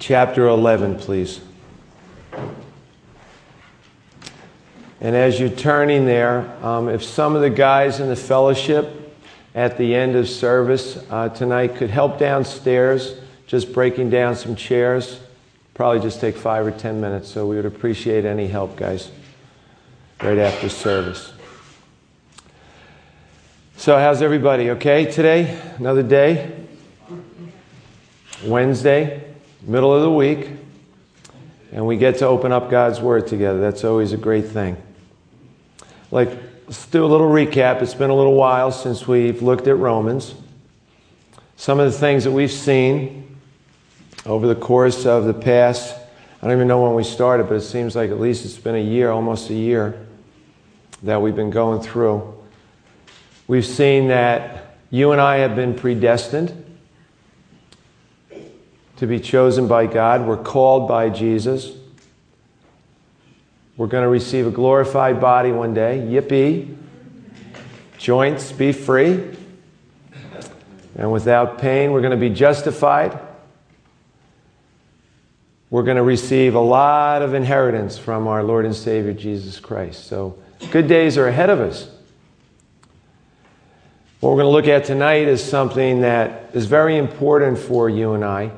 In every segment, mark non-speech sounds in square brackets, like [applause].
chapter 11, please. And as you're turning there, um, if some of the guys in the fellowship at the end of service uh, tonight could help downstairs, just breaking down some chairs, probably just take five or ten minutes, so we would appreciate any help, guys, right after service. So, how's everybody? Okay today? Another day? Wednesday, middle of the week, and we get to open up God's Word together. That's always a great thing. Like, let's do a little recap. It's been a little while since we've looked at Romans. Some of the things that we've seen over the course of the past, I don't even know when we started, but it seems like at least it's been a year, almost a year, that we've been going through. We've seen that you and I have been predestined to be chosen by God. We're called by Jesus. We're going to receive a glorified body one day. Yippee. Joints be free. And without pain, we're going to be justified. We're going to receive a lot of inheritance from our Lord and Savior Jesus Christ. So, good days are ahead of us. What we're going to look at tonight is something that is very important for you and I,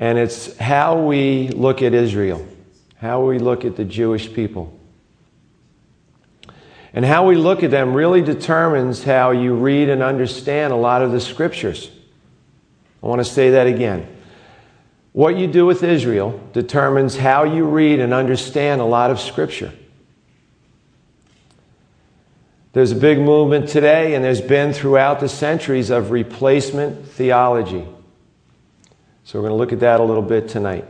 and it's how we look at Israel, how we look at the Jewish people. And how we look at them really determines how you read and understand a lot of the scriptures. I want to say that again. What you do with Israel determines how you read and understand a lot of scripture. There's a big movement today, and there's been throughout the centuries of replacement theology. So we're going to look at that a little bit tonight.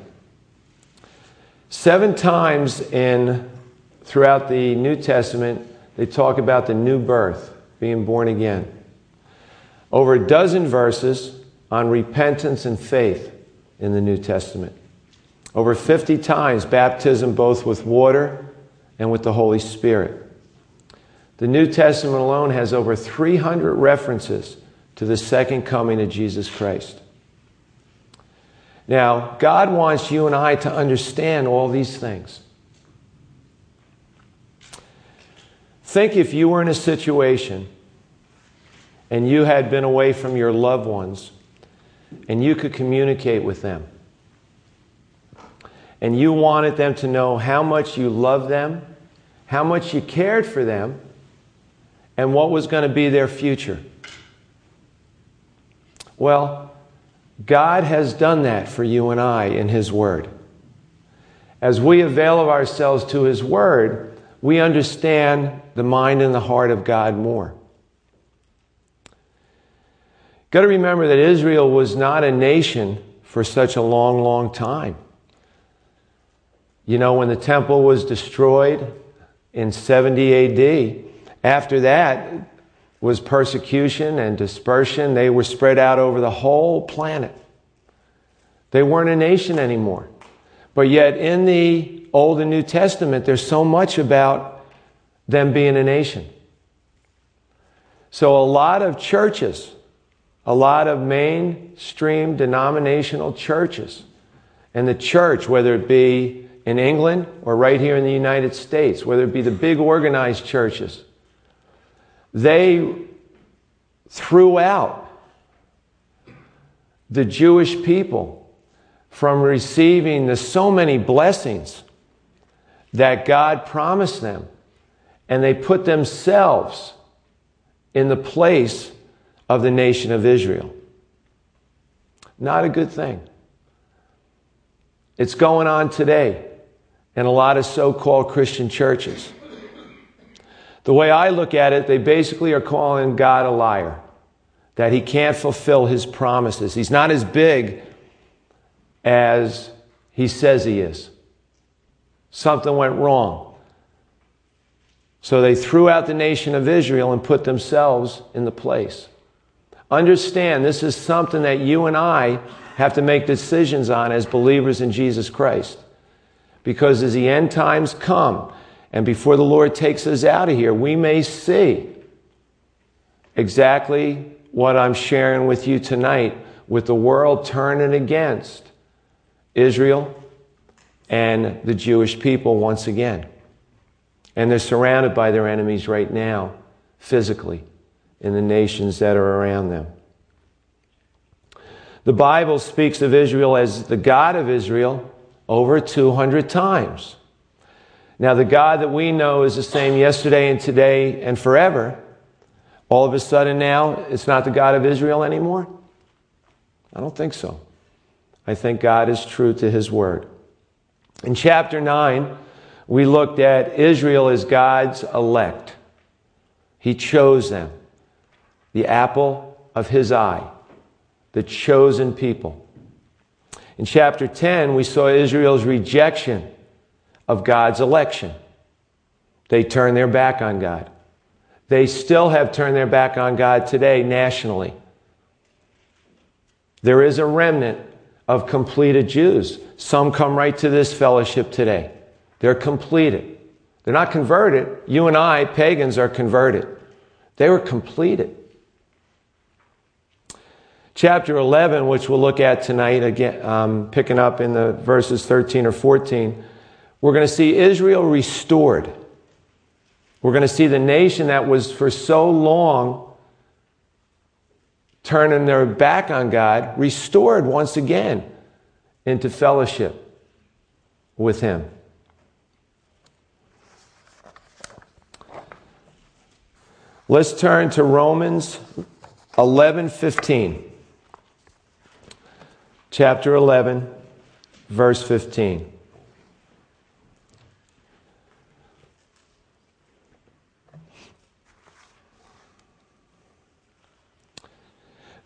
Seven times in throughout the New Testament, they talk about the new birth, being born again. Over a dozen verses on repentance and faith in the New Testament. Over 50 times, baptism both with water and with the Holy Spirit. The New Testament alone has over 300 references to the second coming of Jesus Christ. Now, God wants you and I to understand all these things. Think if you were in a situation and you had been away from your loved ones and you could communicate with them and you wanted them to know how much you loved them, how much you cared for them, and what was going to be their future. Well, God has done that for you and I in His Word. As we avail of ourselves to His Word, we understand the mind and the heart of God more. Got to remember that Israel was not a nation for such a long, long time. You know, when the temple was destroyed in 70 AD, after that was persecution and dispersion. They were spread out over the whole planet. They weren't a nation anymore. But yet, in the Old and New Testament, there's so much about them being a nation. So, a lot of churches, a lot of mainstream denominational churches, and the church, whether it be in England or right here in the United States, whether it be the big organized churches, they threw out the Jewish people from receiving the so many blessings that God promised them. And they put themselves in the place of the nation of Israel. Not a good thing. It's going on today in a lot of so called Christian churches. The way I look at it, they basically are calling God a liar, that he can't fulfill his promises. He's not as big as he says he is. Something went wrong. So they threw out the nation of Israel and put themselves in the place. Understand, this is something that you and I have to make decisions on as believers in Jesus Christ. Because as the end times come, and before the Lord takes us out of here, we may see exactly what I'm sharing with you tonight with the world turning against Israel and the Jewish people once again. And they're surrounded by their enemies right now, physically, in the nations that are around them. The Bible speaks of Israel as the God of Israel over 200 times. Now, the God that we know is the same yesterday and today and forever. All of a sudden now, it's not the God of Israel anymore? I don't think so. I think God is true to his word. In chapter 9, we looked at Israel as God's elect. He chose them, the apple of his eye, the chosen people. In chapter 10, we saw Israel's rejection of God's election. They turned their back on God. They still have turned their back on God today nationally. There is a remnant of completed Jews. Some come right to this fellowship today. They're completed. They're not converted. You and I, pagans, are converted. They were completed. Chapter 11, which we'll look at tonight, again, um, picking up in the verses 13 or 14, we're going to see Israel restored. We're going to see the nation that was for so long turning their back on God restored once again into fellowship with Him. Let's turn to Romans 11:15. Chapter 11, verse 15.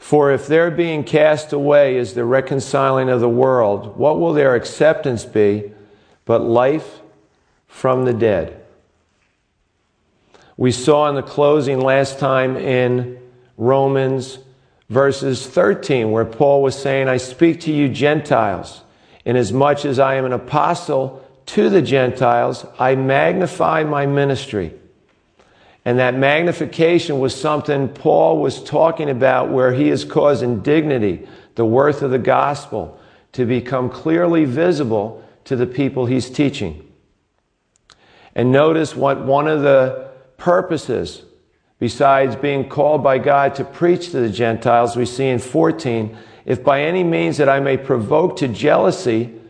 For if their being cast away is the reconciling of the world, what will their acceptance be but life from the dead? We saw in the closing last time in Romans verses 13, where Paul was saying, I speak to you Gentiles, inasmuch as I am an apostle to the Gentiles, I magnify my ministry and that magnification was something Paul was talking about where he is causing dignity, the worth of the gospel, to become clearly visible to the people he's teaching. And notice what one of the purposes, besides being called by God to preach to the Gentiles, we see in 14 if by any means that I may provoke to jealousy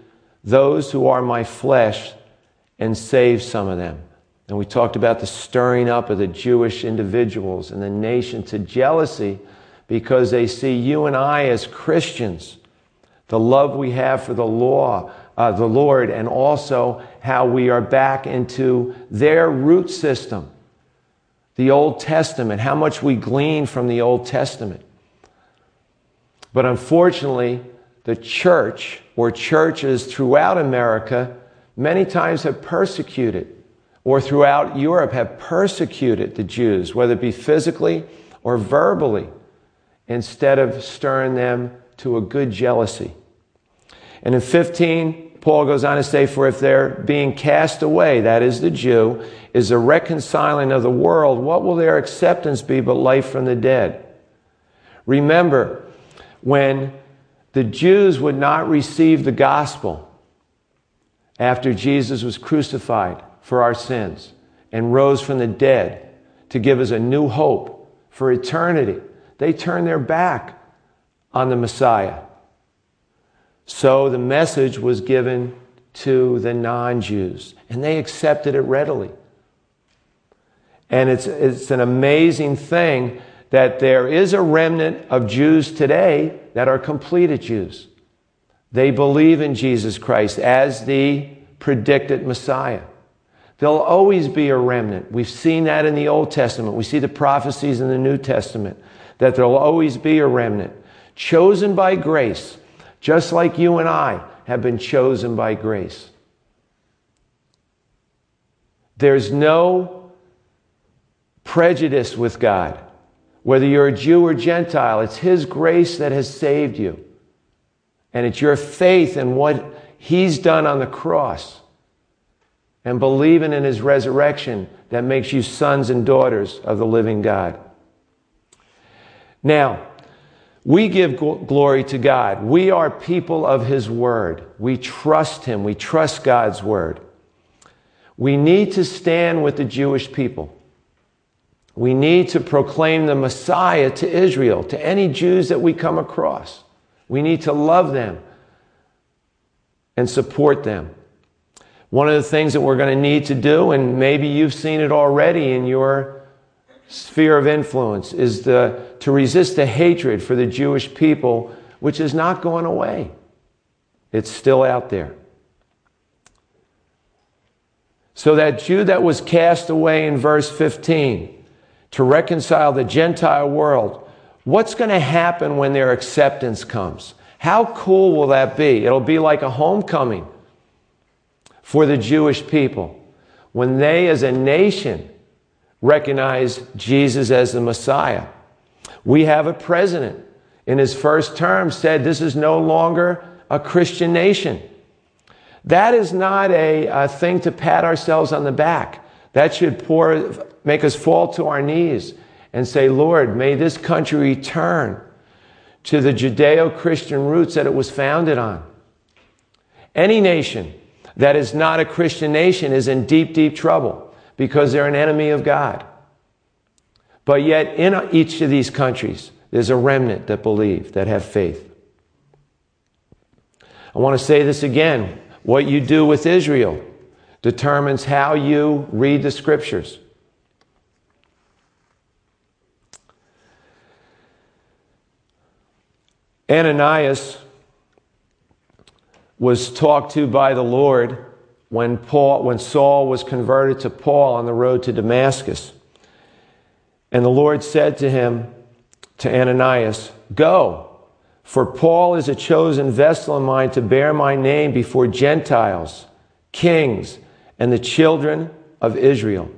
those who are my flesh and save some of them. And we talked about the stirring up of the Jewish individuals and the nation to jealousy because they see you and I as Christians, the love we have for the law, uh, the Lord, and also how we are back into their root system, the Old Testament, how much we glean from the Old Testament. But unfortunately, the church or churches throughout America many times have persecuted or throughout Europe have persecuted the Jews, whether it be physically or verbally, instead of stirring them to a good jealousy. And in 15, Paul goes on to say, For if they're being cast away, that is the Jew, is a reconciling of the world, what will their acceptance be but life from the dead? Remember, when the Jews would not receive the gospel after Jesus was crucified, for our sins and rose from the dead to give us a new hope for eternity. They turned their back on the Messiah. So the message was given to the non Jews, and they accepted it readily. And it's, it's an amazing thing that there is a remnant of Jews today that are completed Jews. They believe in Jesus Christ as the predicted Messiah. There'll always be a remnant. We've seen that in the Old Testament. We see the prophecies in the New Testament that there'll always be a remnant chosen by grace, just like you and I have been chosen by grace. There's no prejudice with God. Whether you're a Jew or Gentile, it's His grace that has saved you. And it's your faith in what He's done on the cross and believing in his resurrection that makes you sons and daughters of the living God. Now, We give gl- glory to God. We are people of His Word. We trust Him. We trust God's Word. We need to stand with the Jewish people. We need to proclaim the Messiah to Israel, to any Jews that we come across. We need to love them and support them. One of the things that we're going to need to do, and maybe you've seen it already in your sphere of influence, is the, to resist the hatred for the Jewish people, which is not going away. It's still out there. So that Jew that was cast away in verse 15 to reconcile the Gentile world, what's going to happen when their acceptance comes? How cool will that be? It'll be like a homecoming for the Jewish people when they, as a nation, recognized Jesus as the Messiah. We have a president in his first term said this is no longer a Christian nation. That is not a, a thing to pat ourselves on the back. That should pour, make us fall to our knees and say, Lord, may this country return to the Judeo Christian roots that it was founded on. Any nation that is not a Christian nation is in deep, deep trouble because they're an enemy of God. But yet, in each of these countries, there's a remnant that believe, that have faith. I want to say this again. What you do with Israel determines how you read the scriptures. Ananias was talked to by the Lord when Paul when Saul was converted to Paul on the road to Damascus. And the Lord said to him to Ananias, "Go, for Paul is a chosen vessel of mine to bear my name before Gentiles, kings, and the children of Israel."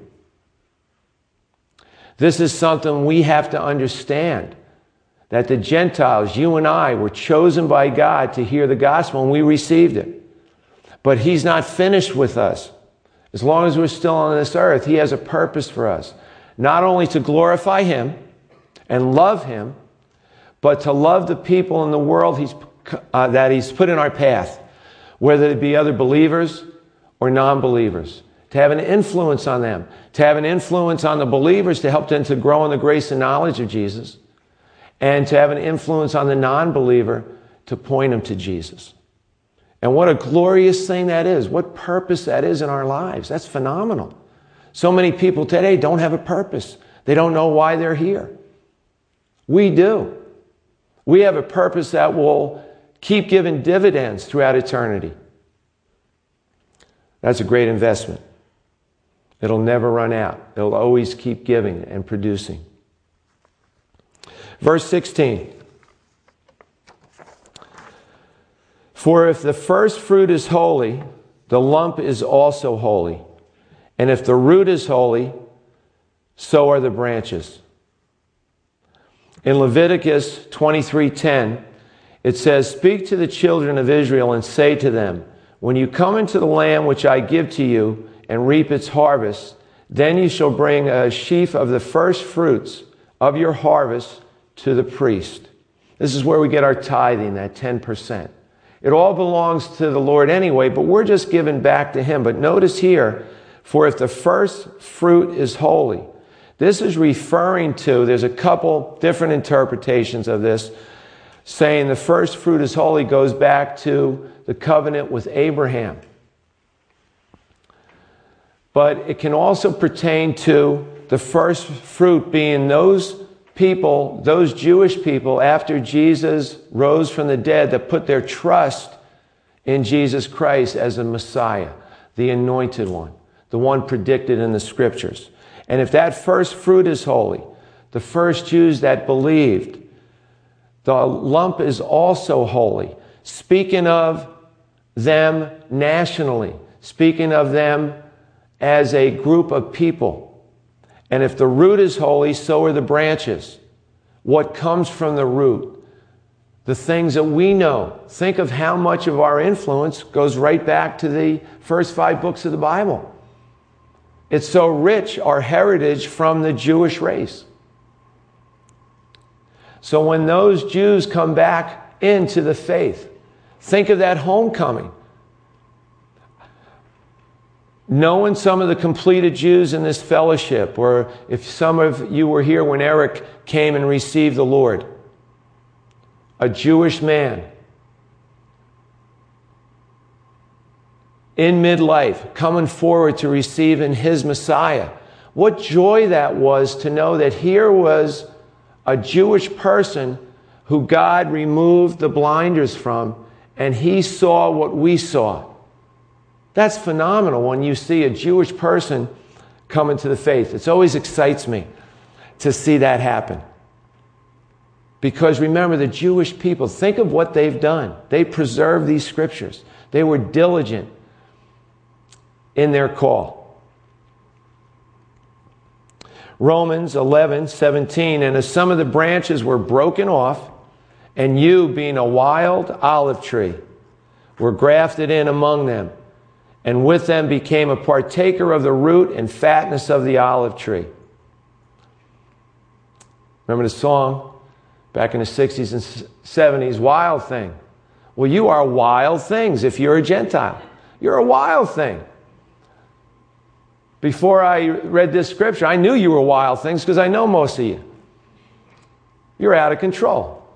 This is something we have to understand that the Gentiles, you and I, were chosen by God to hear the gospel and we received it. But He's not finished with us. As long as we're still on this earth, He has a purpose for us. Not only to glorify Him and love Him, but to love the people in the world he's, uh, that He's put in our path, whether it be other believers or non believers. To have an influence on them, to have an influence on the believers to help them to grow in the grace and knowledge of Jesus and to have an influence on the non believer to point him to Jesus. And what a glorious thing that is. What purpose that is in our lives. That's phenomenal. So many people today don't have a purpose, they don't know why they're here. We do. We have a purpose that will keep giving dividends throughout eternity. That's a great investment. It'll never run out. It'll always keep giving and producing. Verse 16. For if the first fruit is holy, the lump is also holy. And if the root is holy, so are the branches. In Leviticus 23:10, it says, "Speak to the children of Israel and say to them, when you come into the land which I give to you and reap its harvest, then you shall bring a sheaf of the first fruits of your harvest to the priest. This is where we get our tithing, that 10%. It all belongs to the Lord anyway, but we're just giving back to Him. But notice here, for if the first fruit is holy, this is referring to, there's a couple different interpretations of this, saying the first fruit is holy goes back to the covenant with Abraham. But it can also pertain to the first fruit being those people, those Jewish people, after Jesus rose from the dead, that put their trust in Jesus Christ as a Messiah, the anointed one, the one predicted in the scriptures. And if that first fruit is holy, the first Jews that believed, the lump is also holy. Speaking of them nationally, speaking of them as a group of people. And if the root is holy, so are the branches. What comes from the root? The things that we know. Think of how much of our influence goes right back to the first five books of the Bible. It's so rich, our heritage from the Jewish race. So when those Jews come back into the faith, think of that homecoming. Knowing some of the completed Jews in this fellowship, or if some of you were here when Eric came and received the Lord, a Jewish man in midlife coming forward to receive in his Messiah. What joy that was to know that here was a Jewish person who God removed the blinders from and he saw what we saw. That's phenomenal when you see a Jewish person come into the faith. It always excites me to see that happen. Because remember, the Jewish people, think of what they've done. They preserved these scriptures, they were diligent in their call. Romans 11, 17, and as some of the branches were broken off, and you, being a wild olive tree, were grafted in among them, and with them became a partaker of the root and fatness of the olive tree. Remember the song back in the 60s and 70s, Wild Thing. Well, you are wild things if you're a Gentile. You're a wild thing. Before I read this scripture, I knew you were wild things because I know most of you. You're out of control.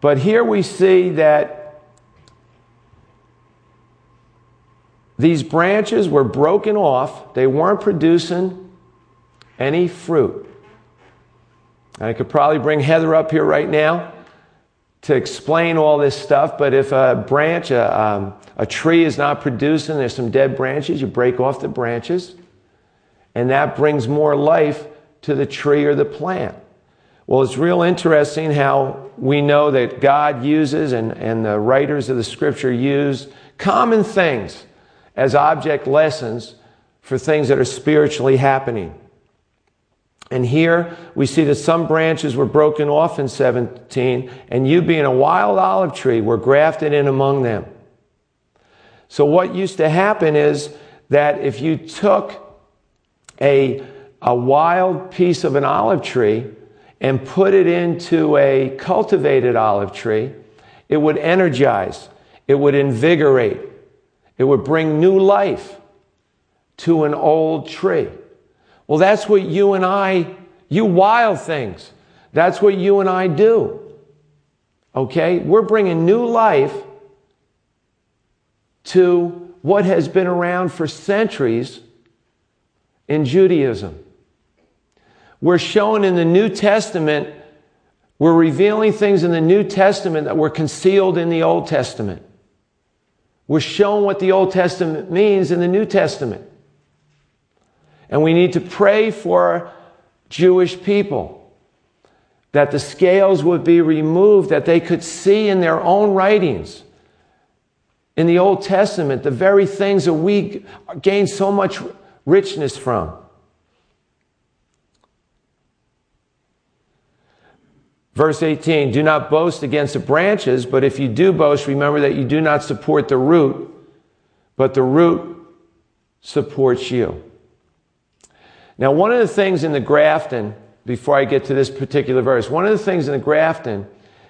But here we see that these branches were broken off, they weren't producing any fruit. I could probably bring Heather up here right now to explain all this stuff, but if a branch, a, um, a tree is not producing, there's some dead branches, you break off the branches, and that brings more life to the tree or the plant. Well, it's real interesting how we know that God uses and, and the writers of the scripture use common things as object lessons for things that are spiritually happening. And here we see that some branches were broken off in 17, and you being a wild olive tree were grafted in among them. So what used to happen is that if you took a, a wild piece of an olive tree and put it into a cultivated olive tree, it would energize, it would invigorate, it would bring new life to an old tree. Well, that's what you and I, you wild things, that's what you and I do. Okay? We're bringing new life to what has been around for centuries in Judaism. We're showing in the New Testament, we're revealing things in the New Testament that were concealed in the Old Testament. We're showing what the Old Testament means in the New Testament. And we need to pray for Jewish people that the scales would be removed, that they could see in their own writings, in the Old Testament, the very things that we gain so much richness from. Verse 18 Do not boast against the branches, but if you do boast, remember that you do not support the root, but the root supports you. Now, one of the things in the grafting, before I get to this particular verse, one of the things in the grafting,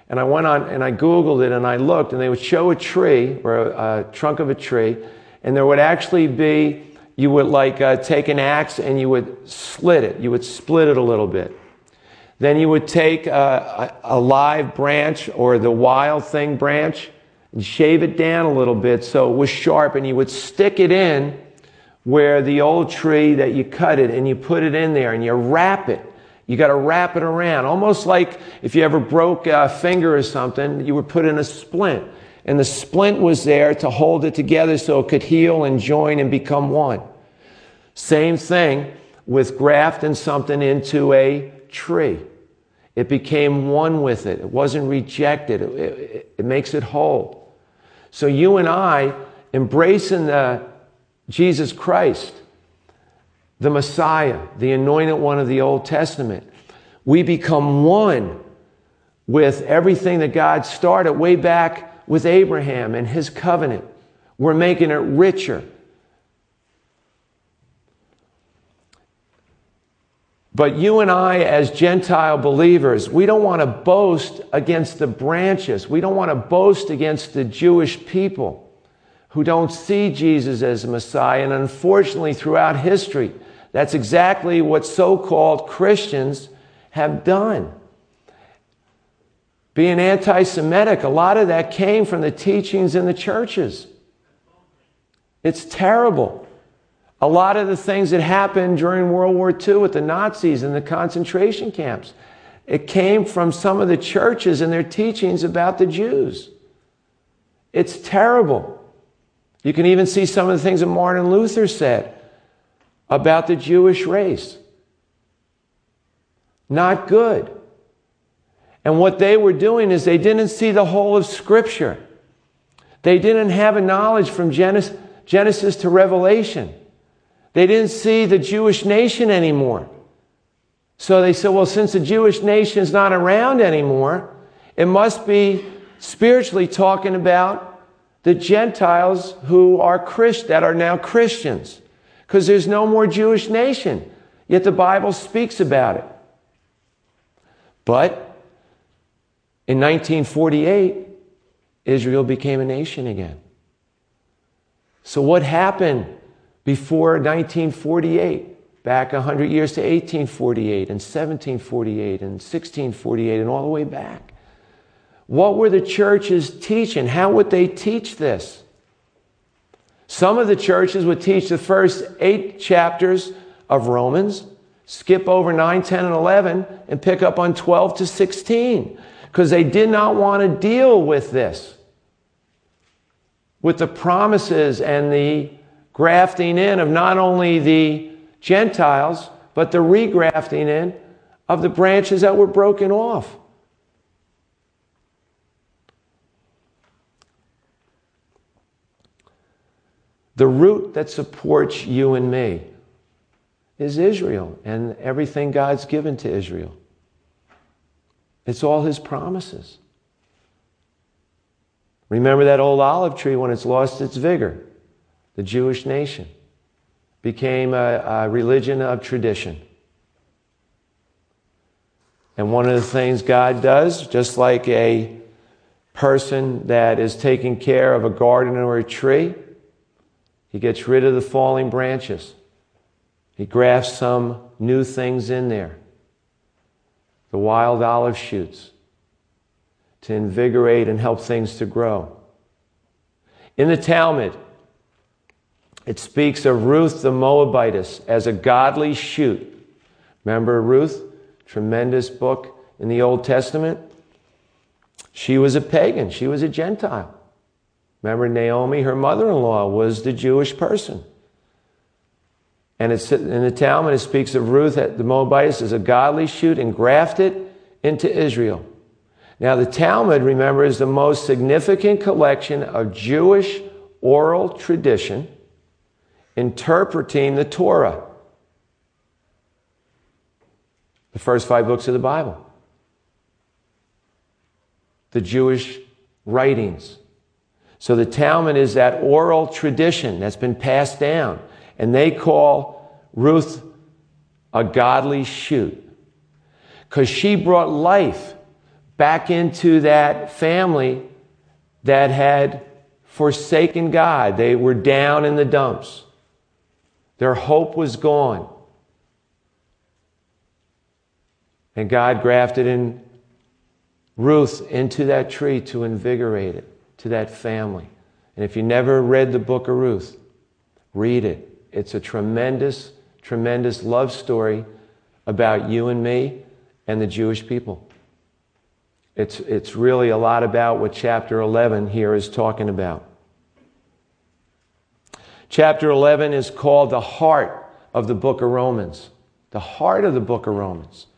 and I went on and I Googled it and I looked, and they would show a tree or a, a trunk of a tree, and there would actually be, you would like uh, take an axe and you would slit it, you would split it a little bit. Then you would take a, a, live branch or the wild thing branch and shave it down a little bit so it was sharp, and you would stick it in where the old tree that you cut it and you put it in there and you wrap it. You got to wrap it around, almost like if you ever broke a finger or something, you would put in a splint. And the splint was there to hold it together so it could heal and join and become one. Same thing with grafting something into a tree. It became one with it. It wasn't rejected. It, it, it makes it whole. So you and I embracing the Jesus Christ, the Messiah, the anointed one of the Old Testament. We become one with everything that God started way back with Abraham and his covenant. We're making it richer. But you and I, as Gentile believers, we don't want to boast against the branches. We don't want to boast against the Jewish people who don't see Jesus as Messiah. And unfortunately, throughout history, that's exactly what so called Christians have done. Being anti Semitic, a lot of that came from the teachings in the churches. It's terrible. A lot of the things that happened during World War II with the Nazis and the concentration camps, it came from some of the churches and their teachings about the Jews. It's terrible. You can even see some of the things that Martin Luther said about the Jewish race. Not good. And what they were doing is they didn't see the whole of Scripture. They didn't have a knowledge from Genesis, to Revelation. They didn't see the Jewish nation anymore. So they said, well, since the Jewish nation is not around anymore, it must be spiritually talking about the Gentiles who are Christ, that are now Christians. Because there's no more Jewish nation. Yet the Bible speaks about it. But in 1948, Israel became a nation again. So what happened before 1948, back 100 years to 1848 and 1748 and 1648 and all the way back. What were the churches teaching? How would they teach this? Some of the churches would teach the first eight chapters of Romans, skip over 9, 10, and 11, and pick up on 12 to 16 because they did not want to deal with this, with the promises and the grafting in of not only the Gentiles, but the regrafting in of the branches that were broken off. The root that supports you and me is Israel and everything God's given to Israel. It's all His promises. Remember that old olive tree when it's lost its vigor the Jewish nation, became a, a religion of tradition. And one of the things God does, just like a person that is taking care of a garden or a tree, he gets rid of the falling branches. He grafts some new things in there. The wild olive shoots to invigorate and help things to grow. In the Talmud, it speaks of Ruth the Moabitess as a godly shoot. Remember Ruth? Tremendous book in the Old Testament. She was a pagan, she was a Gentile. Remember Naomi, her mother in law, was the Jewish person. And it's, in the Talmud, it speaks of Ruth, the Moabitess, as a godly shoot and grafted into Israel. Now, the Talmud, remember, is the most significant collection of Jewish oral tradition interpreting the Torah, the first five books of the Bible, the Jewish writings. So the Talmud is that oral tradition that's been passed down. And they call Ruth a godly shoot because she brought life back into that family that had forsaken God. They were down in the dumps. Their hope was gone. And God grafted in Ruth into that tree to invigorate it, to that family. And if you never read the book of Ruth, read it. It's a tremendous, tremendous love story about you and me and the Jewish people. It's, it's really a lot about what chapter 11 here is talking about. Chapter 11 is called the heart of the book of Romans. The heart of the book of Romans.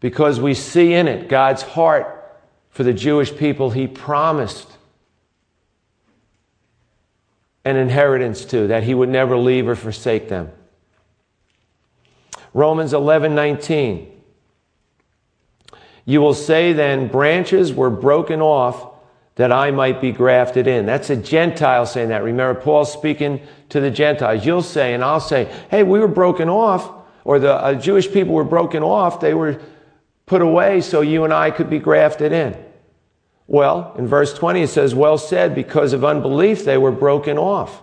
Because we see in it God's heart for the Jewish people he promised an inheritance to, that he would never leave or forsake them. Romans 11 19. You will say then, branches were broken off that I might be grafted in. That's a Gentile saying that. Remember, Paul speaking to the Gentiles. You'll say, and I'll say, hey, we were broken off, or the uh, Jewish people were broken off, they were put away so you and I could be grafted in. Well, in verse 20 it says, Well said, because of unbelief they were broken off.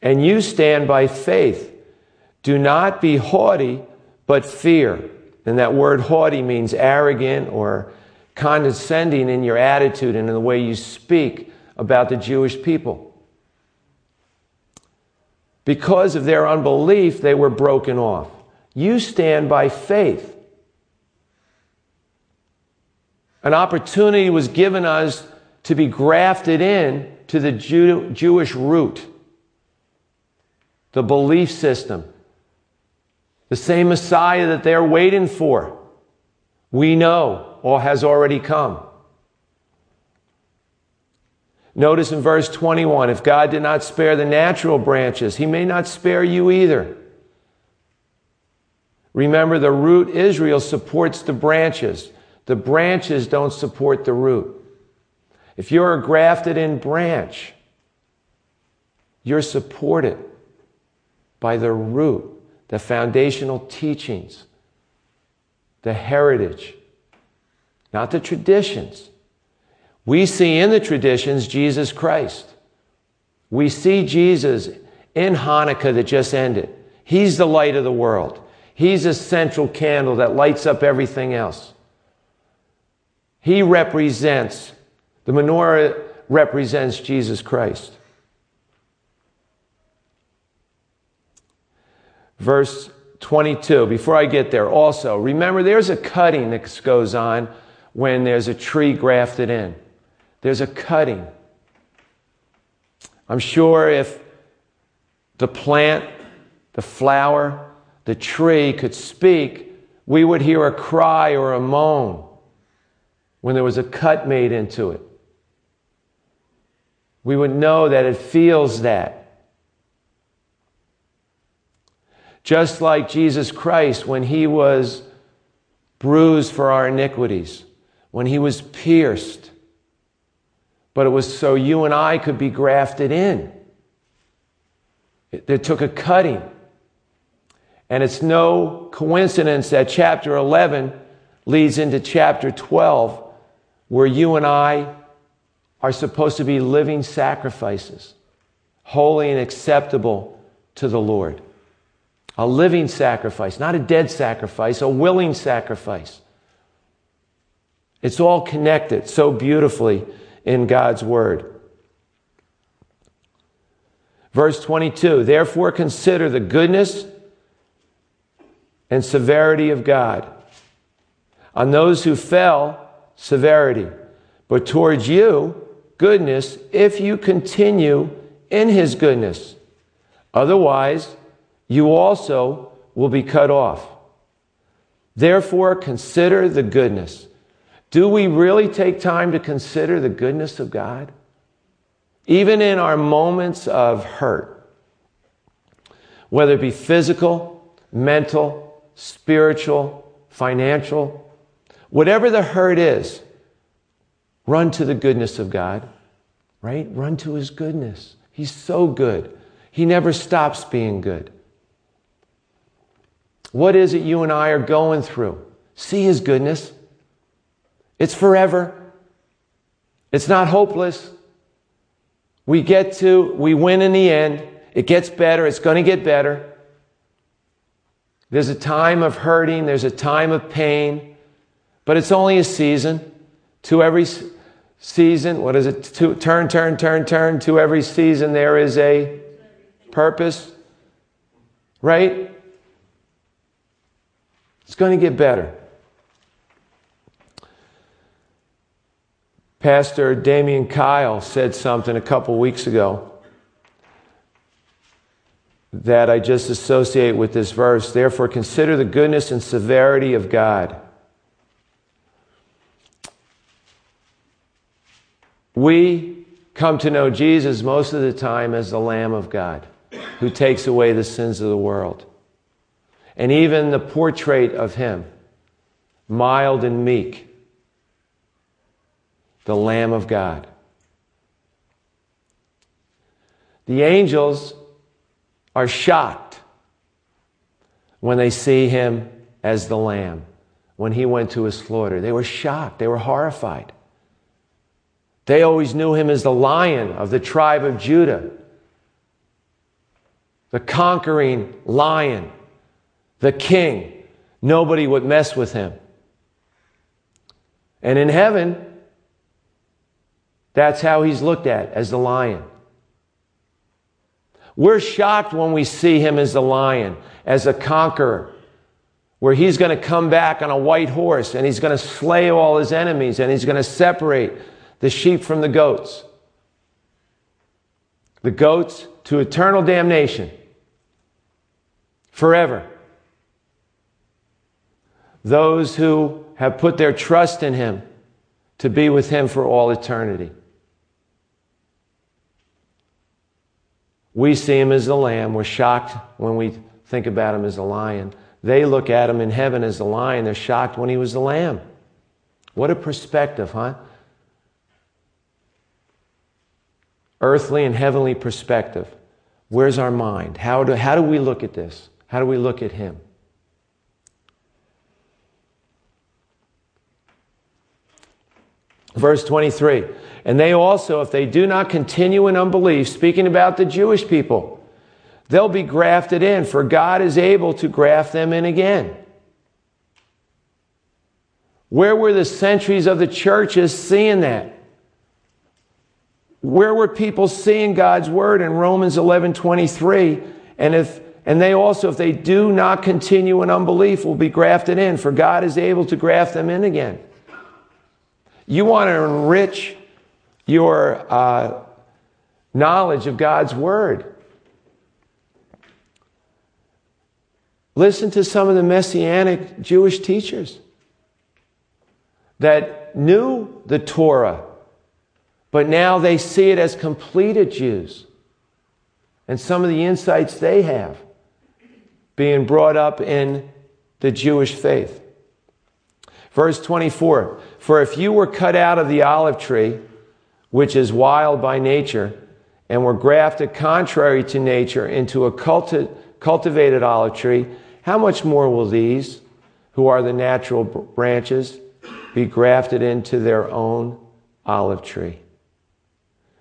And you stand by faith. Do not be haughty, but fear. And that word haughty means arrogant or condescending in your attitude and in the way you speak about the Jewish people. Because of their unbelief, they were broken off. You stand by faith. An opportunity was given us to be grafted in to the Jew- Jewish root, the belief system, the same Messiah that they're waiting for. We know or has already come. Notice in verse 21 if God did not spare the natural branches, he may not spare you either. Remember, the root Israel supports the branches. The branches don't support the root. If you're a grafted in branch, you're supported by the root, the foundational teachings, the heritage, not the traditions. We see in the traditions Jesus Christ. We see Jesus in Hanukkah that just ended. He's the light of the world. He's a central candle that lights up everything else. He represents, the menorah represents Jesus Christ. Verse 22, before I get there, also, remember there's a cutting that goes on when there's a tree grafted in. There's a cutting. I'm sure if the plant, the flower, the tree could speak, we would hear a cry or a moan when there was a cut made into it. We would know that it feels that. Just like Jesus Christ when he was bruised for our iniquities, when he was pierced but it was so you and I could be grafted in. It, took a cutting. And it's no coincidence that chapter 11 leads into chapter 12, where you and I are supposed to be living sacrifices, holy and acceptable to the Lord. A living sacrifice, not a dead sacrifice, a willing sacrifice. It's all connected so beautifully in God's Word. Verse 22 Therefore consider the goodness and severity of God. On those who fell, severity. But towards you, goodness, if you continue in his goodness. Otherwise, you also will be cut off. Therefore, consider the goodness do we really take time to consider the goodness of God? Even in our moments of hurt, whether it be physical, mental, spiritual, financial, whatever the hurt is, run to the goodness of God, right? Run to His goodness. He's so good. He never stops being good. What is it you and I are going through? See His goodness. It's forever. It's not hopeless. We get to, we win in the end. It gets better. It's going to get better. There's a time of hurting. There's a time of pain. But it's only a season. To every season, what is it? To, turn, turn, turn, turn. To every season, there is a purpose. Right? It's going to get better. Pastor Damian Kyle said something a couple weeks ago that I just associate with this verse. Therefore, consider the goodness and severity of God. We come to know Jesus most of the time as the Lamb of God who takes away the sins of the world. And even the portrait of him, mild and meek, the Lamb of God. The angels are shocked when they see him as the lamb, when he went to his slaughter. They were shocked, they were horrified. They always knew him as the lion of the tribe of Judah, the conquering lion, the king. Nobody would mess with him. And in heaven, that's how he's looked at as the lion. We're shocked when we see him as the lion, as a conqueror, where he's going to come back on a white horse and he's going to slay all his enemies and he's going to separate the sheep from the goats. The goats to eternal damnation forever. Those who have put their trust in him to be with him for all eternity. We see him as the lamb. We're shocked when we think about him as a lion. They look at him in heaven as the lion. They're shocked when he was the lamb. What a perspective, huh? Earthly and heavenly perspective. Where's our mind? How do, how do we look at this? How do we look at him? Verse 23 And they also, if they do not continue in unbelief, speaking about the Jewish people, they'll be grafted in, for God is able to graft them in again. Where were the centuries of the churches seeing that? Where were people seeing God's word in Romans 11 23? And if and they also, if they do not continue in unbelief, will be grafted in, for God is able to graft them in again. You want to enrich your uh, knowledge of God's Word. Listen to some of the Messianic Jewish teachers that knew the Torah, but now they see it as completed Jews. And some of the insights they have being brought up in the Jewish faith. Verse 24 For if you were cut out of the olive tree, which is wild by nature, and were grafted contrary to nature into a culti- cultivated olive tree, how much more will these, who are the natural branches, be grafted into their own olive tree?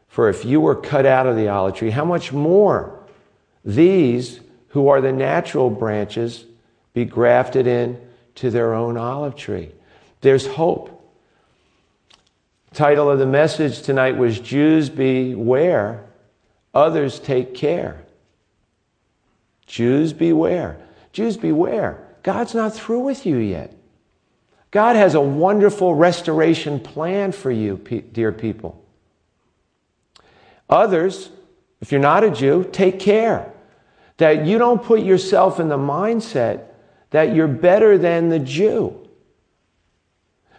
For if you were cut out of the olive tree, how much more these, who are the natural branches, be grafted in to their own olive tree? There's hope. Title of the message tonight was Jews beware, others take care. Jews beware. Jews beware. God's not through with you yet. God has a wonderful restoration plan for you, dear people. Others, if you're not a Jew, take care that you don't put yourself in the mindset that you're better than the Jew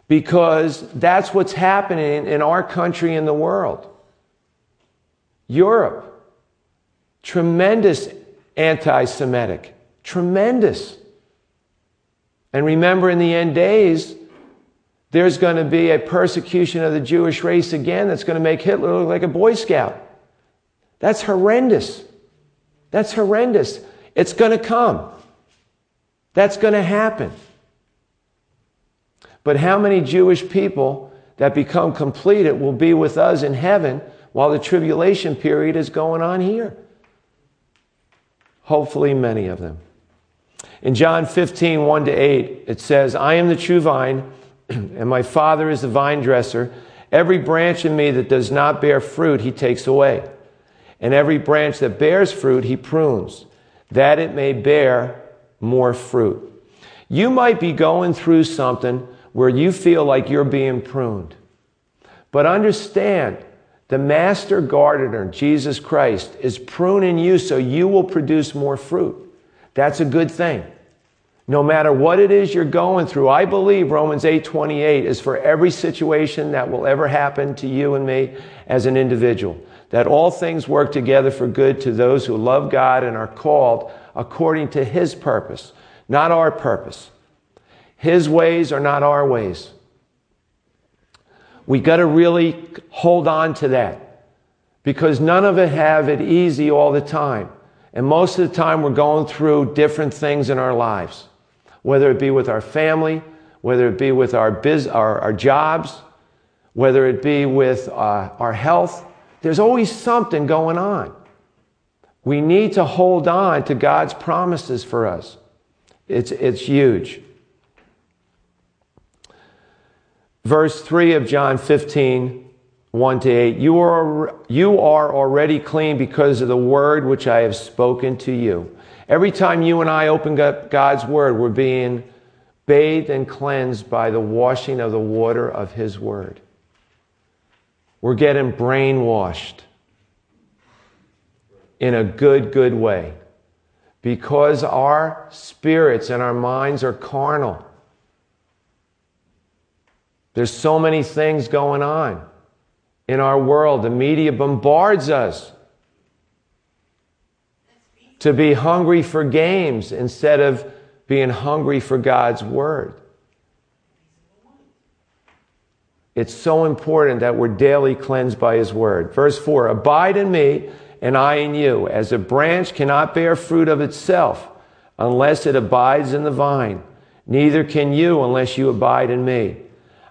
because that's what's happening in our country and the world. Europe, tremendous anti Semitic, tremendous. And remember, in the end days, there's going to be a persecution of the Jewish race again that's going to make Hitler look like a Boy Scout. That's horrendous. That's horrendous. It's going to come. That's going to happen. But how many Jewish people that become completed will be with us in heaven while the tribulation period is going on here? Hopefully, many of them. In John 15, 1 to 8, it says, I am the true vine, [clears throat] and my Father is the vine dresser. Every branch in me that does not bear fruit, he takes away. And every branch that bears fruit, he prunes, that it may bear more fruit. You might be going through something where you feel like you're being pruned. But understand, the master gardener, Jesus Christ, is pruning you so you will produce more fruit. That's a good thing. No matter what it is you're going through, I believe Romans 8:28 is for every situation that will ever happen to you and me as an individual. That all things work together for good to those who love God and are called according to his purpose, not our purpose. His ways are not our ways. We got to really hold on to that because none of us have it easy all the time. And most of the time, we're going through different things in our lives, whether it be with our family, whether it be with our, biz, our, our jobs, whether it be with uh, our health. There's always something going on. We need to hold on to God's promises for us. It's, it's huge. Verse 3 of John 15 1 to 8 you are, you are already clean because of the word which I have spoken to you. Every time you and I open up God's word, we're being bathed and cleansed by the washing of the water of His word. We're getting brainwashed in a good, good way because our spirits and our minds are carnal. There's so many things going on in our world. The media bombards us to be hungry for games instead of being hungry for God's Word. It's so important that we're daily cleansed by His Word. Verse 4 Abide in me, and I in you, as a branch cannot bear fruit of itself unless it abides in the vine. Neither can you unless you abide in me.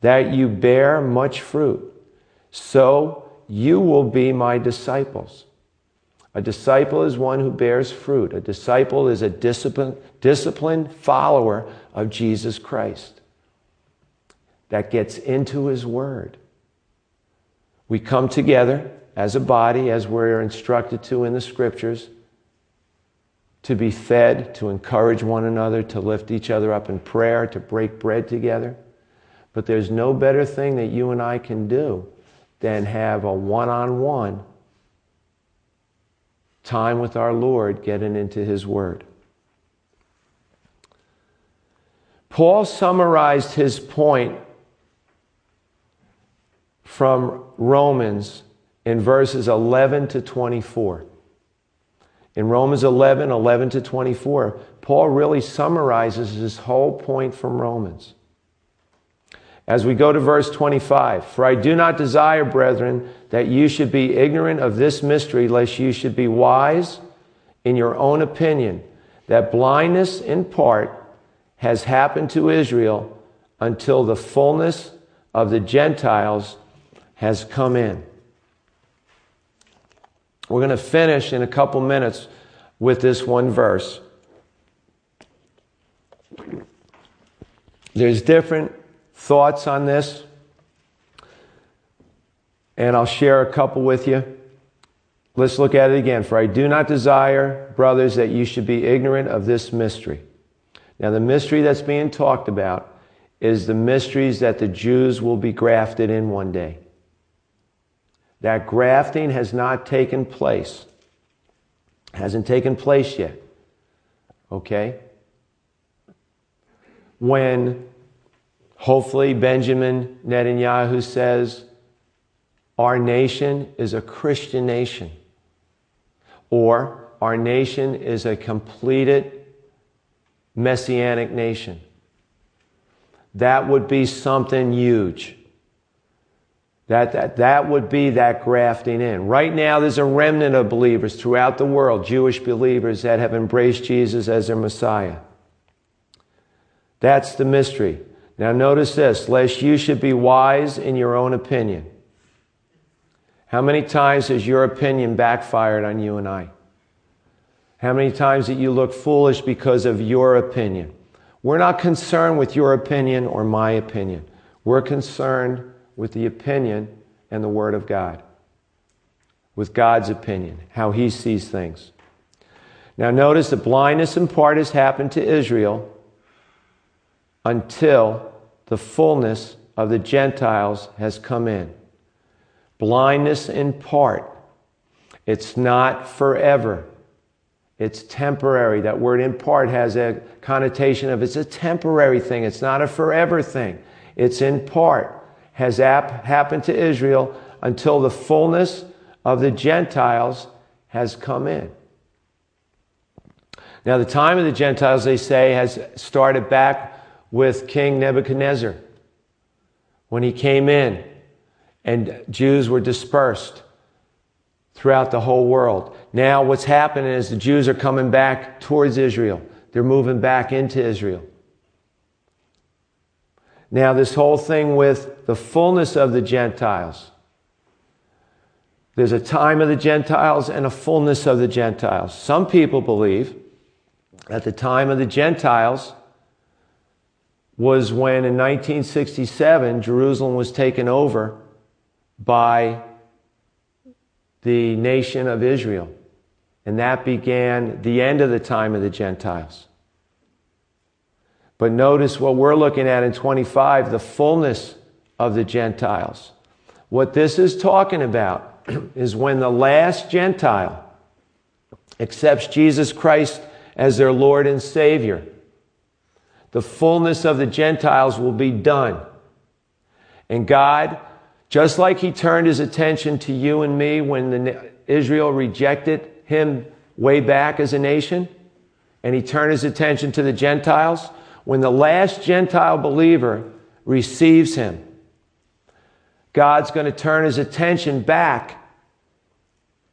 that you bear much fruit. So you will be my disciples. A disciple is one who bears fruit. A disciple is a discipline, disciplined follower of Jesus Christ that gets into his word. We come together as a body, as we're instructed to in the scriptures, to be fed, to encourage one another, to lift each other up in prayer, to break bread together. But there's no better thing that you and I can do than have a one on one time with our Lord getting into His Word. Paul summarized his point from Romans in verses 11 to 24. In Romans 11, 11 to 24, Paul really summarizes his whole point from Romans. As we go to verse 25, for I do not desire, brethren, that you should be ignorant of this mystery, lest you should be wise in your own opinion, that blindness in part has happened to Israel until the fullness of the Gentiles has come in. We're going to finish in a couple minutes with this one verse. There's different thoughts on this, and I'll share a couple with you. Let's look at it again. For I do not desire, brothers, that you should be ignorant of this mystery. Now, the mystery that's being talked about is the mysteries that the Jews will be grafted in one day. That grafting has not taken place, hasn't taken place yet. Okay? When Hopefully, Benjamin Netanyahu says, Our nation is a Christian nation. Or, Our nation is a completed messianic nation. That would be something huge. That, that, that would be that grafting in. Right now, there's a remnant of believers throughout the world, Jewish believers that have embraced Jesus as their Messiah. That's the mystery. Now, notice this lest you should be wise in your own opinion. How many times has your opinion backfired on you and I? How many times that you look foolish because of your opinion? We're not concerned with your opinion or my opinion. We're concerned with the opinion and the Word of God, with God's opinion, how He sees things. Now, notice the blindness in part has happened to Israel until the fullness of the Gentiles has come in. Blindness in part. It's not forever. It's temporary. That word in part has a connotation of it's a temporary thing. It's not a forever thing. It's in part. Has ap- happened to Israel until the fullness of the Gentiles has come in. Now, the time of the Gentiles, they say, has started back with King Nebuchadnezzar when he came in and Jews were dispersed throughout the whole world. Now, what's happening is the Jews are coming back towards Israel, they're moving back into Israel. Now, this whole thing with the fullness of the Gentiles. There's a time of the Gentiles and a fullness of the Gentiles. Some people believe at the time of the Gentiles was when in 1967 Jerusalem was taken over by the nation of Israel. And that began the end of the time of the Gentiles. But notice what we're looking at in 25 the fullness of the Gentiles. What this is talking about [clears throat] is when the last Gentile accepts Jesus Christ as their Lord and Savior, the fullness of the Gentiles will be done. And God, just like He turned His attention to you and me when the, Israel rejected Him way back as a nation, and He turned His attention to the Gentiles, when the last Gentile believer receives Him, God's going to turn His attention back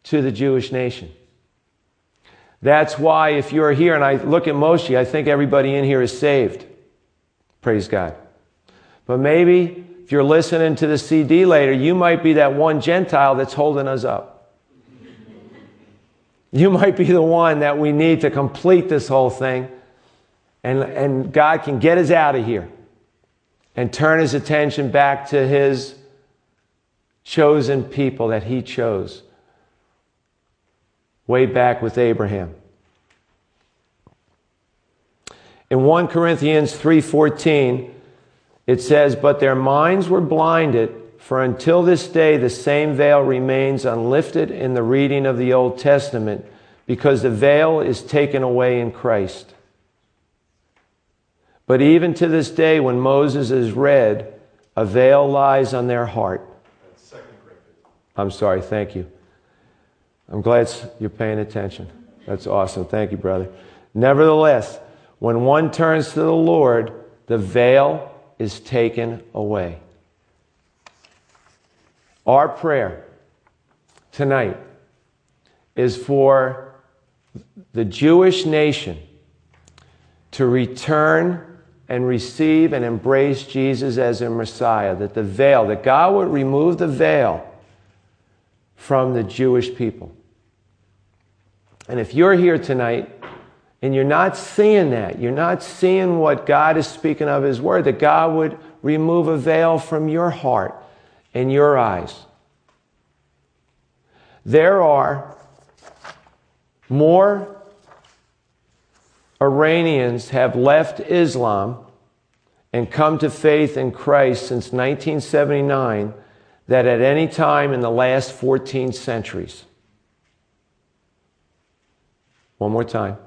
to the Jewish nation. That's why if you're here and I look at Moshe, I think everybody in here is saved. Praise God. But maybe if you're listening to the CD later, you might be that one Gentile that's holding us up. You might be the one that we need to complete this whole thing. And, and God can get us out of here and turn his attention back to his chosen people that he chose way back with Abraham. In 1 Corinthians 3:14 it says, "But their minds were blinded, for until this day the same veil remains unlifted in the reading of the Old Testament, because the veil is taken away in Christ." But even to this day when Moses is read, a veil lies on their heart. I'm sorry, thank you. I'm glad you're paying attention. That's awesome. Thank you, brother. Nevertheless, when one turns to the Lord, the veil is taken away. Our prayer tonight is for the Jewish nation to return and receive and embrace Jesus as their Messiah, that the veil, that God would remove the veil from the Jewish people. And if you're here tonight and you're not seeing that, you're not seeing what God is speaking of His Word, that God would remove a veil from your heart and your eyes. There are more Iranians have left Islam and come to faith in Christ since 1979 than at any time in the last 14 centuries. One more time.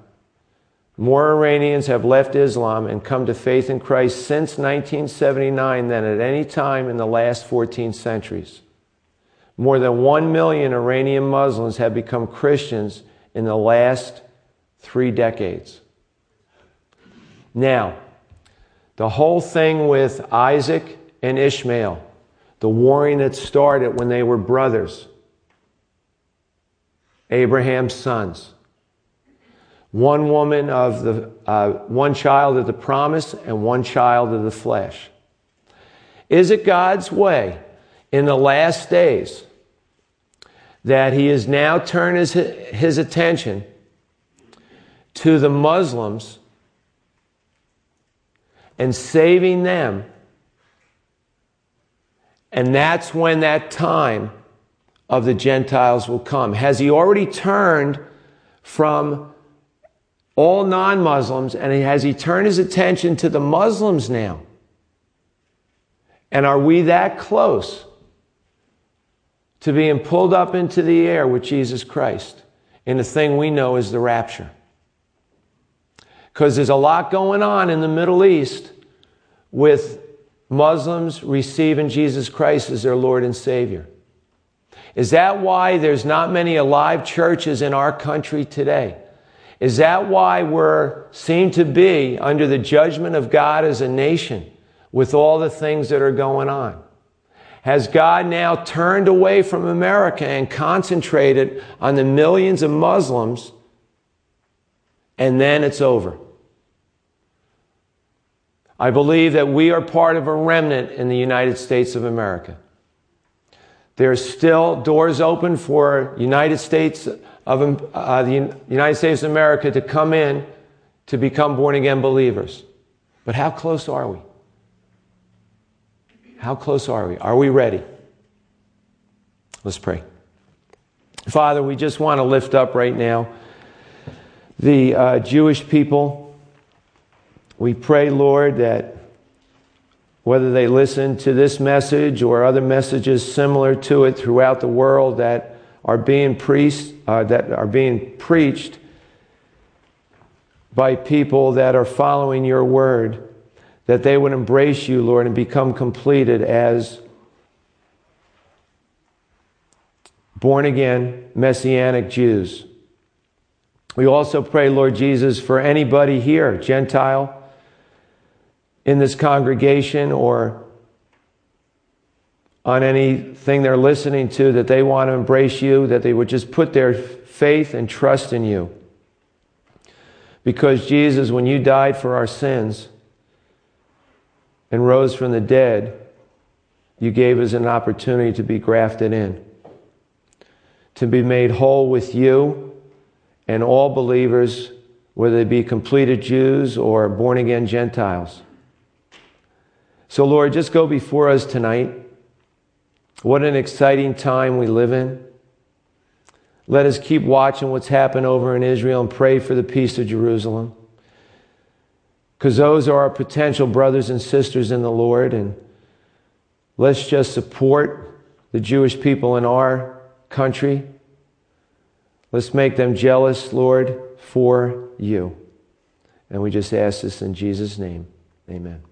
More Iranians have left Islam and come to faith in Christ since 1979 than at any time in the last 14 centuries. More than 1 million Iranian Muslims have become Christians in the last three decades. Now, the whole thing with Isaac and Ishmael, the warring that started when they were brothers, Abraham's sons one woman of the, uh, one child of the promise and one child of the flesh. Is it God's way in the last days that he has now turned his, his attention to the Muslims and saving them? And that's when that time of the Gentiles will come. Has he already turned from all non Muslims, and has he turned his attention to the Muslims now? And are we that close to being pulled up into the air with Jesus Christ in the thing we know as the rapture. Because there's a lot going on in the Middle East with Muslims receiving Jesus Christ as their Lord and Savior. Is that why there's not many alive churches in our country today? Is that why we're seem to be under the judgment of God as a nation with all the things that are going on? Has God now turned away from America and concentrated on the millions of Muslims and then it's over? I believe that we are part of a remnant in the United States of America. There are still doors open for United States of uh, the United States of America to come in to become born again believers. But how close are we? How close are we? Are we ready? Let's pray. Father, we just want to lift up right now the uh, Jewish people. We pray, Lord, that whether they listen to this message or other messages similar to it throughout the world that are being preached, uh, that are being preached by people that are following your word, that they would embrace you, Lord, and become completed as born again Messianic Jews. We also pray, Lord Jesus, for anybody here, Gentile, in this congregation or on anything they're listening to, that they want to embrace you, that they would just put their faith and trust in you. Because Jesus, when you died for our sins, and rose from the dead, you gave us an opportunity to be grafted in, to be made whole with you and all believers, whether they be completed Jews or born again Gentiles. So, Lord, just go before us tonight. What an exciting time we live in. Let us keep watching what's happened over in Israel and pray for the peace of Jerusalem because those are our potential brothers and sisters in the Lord. And let's just support the Jewish people in our country. Let's make them jealous, Lord, for you. And we just ask this in Jesus' name. Amen.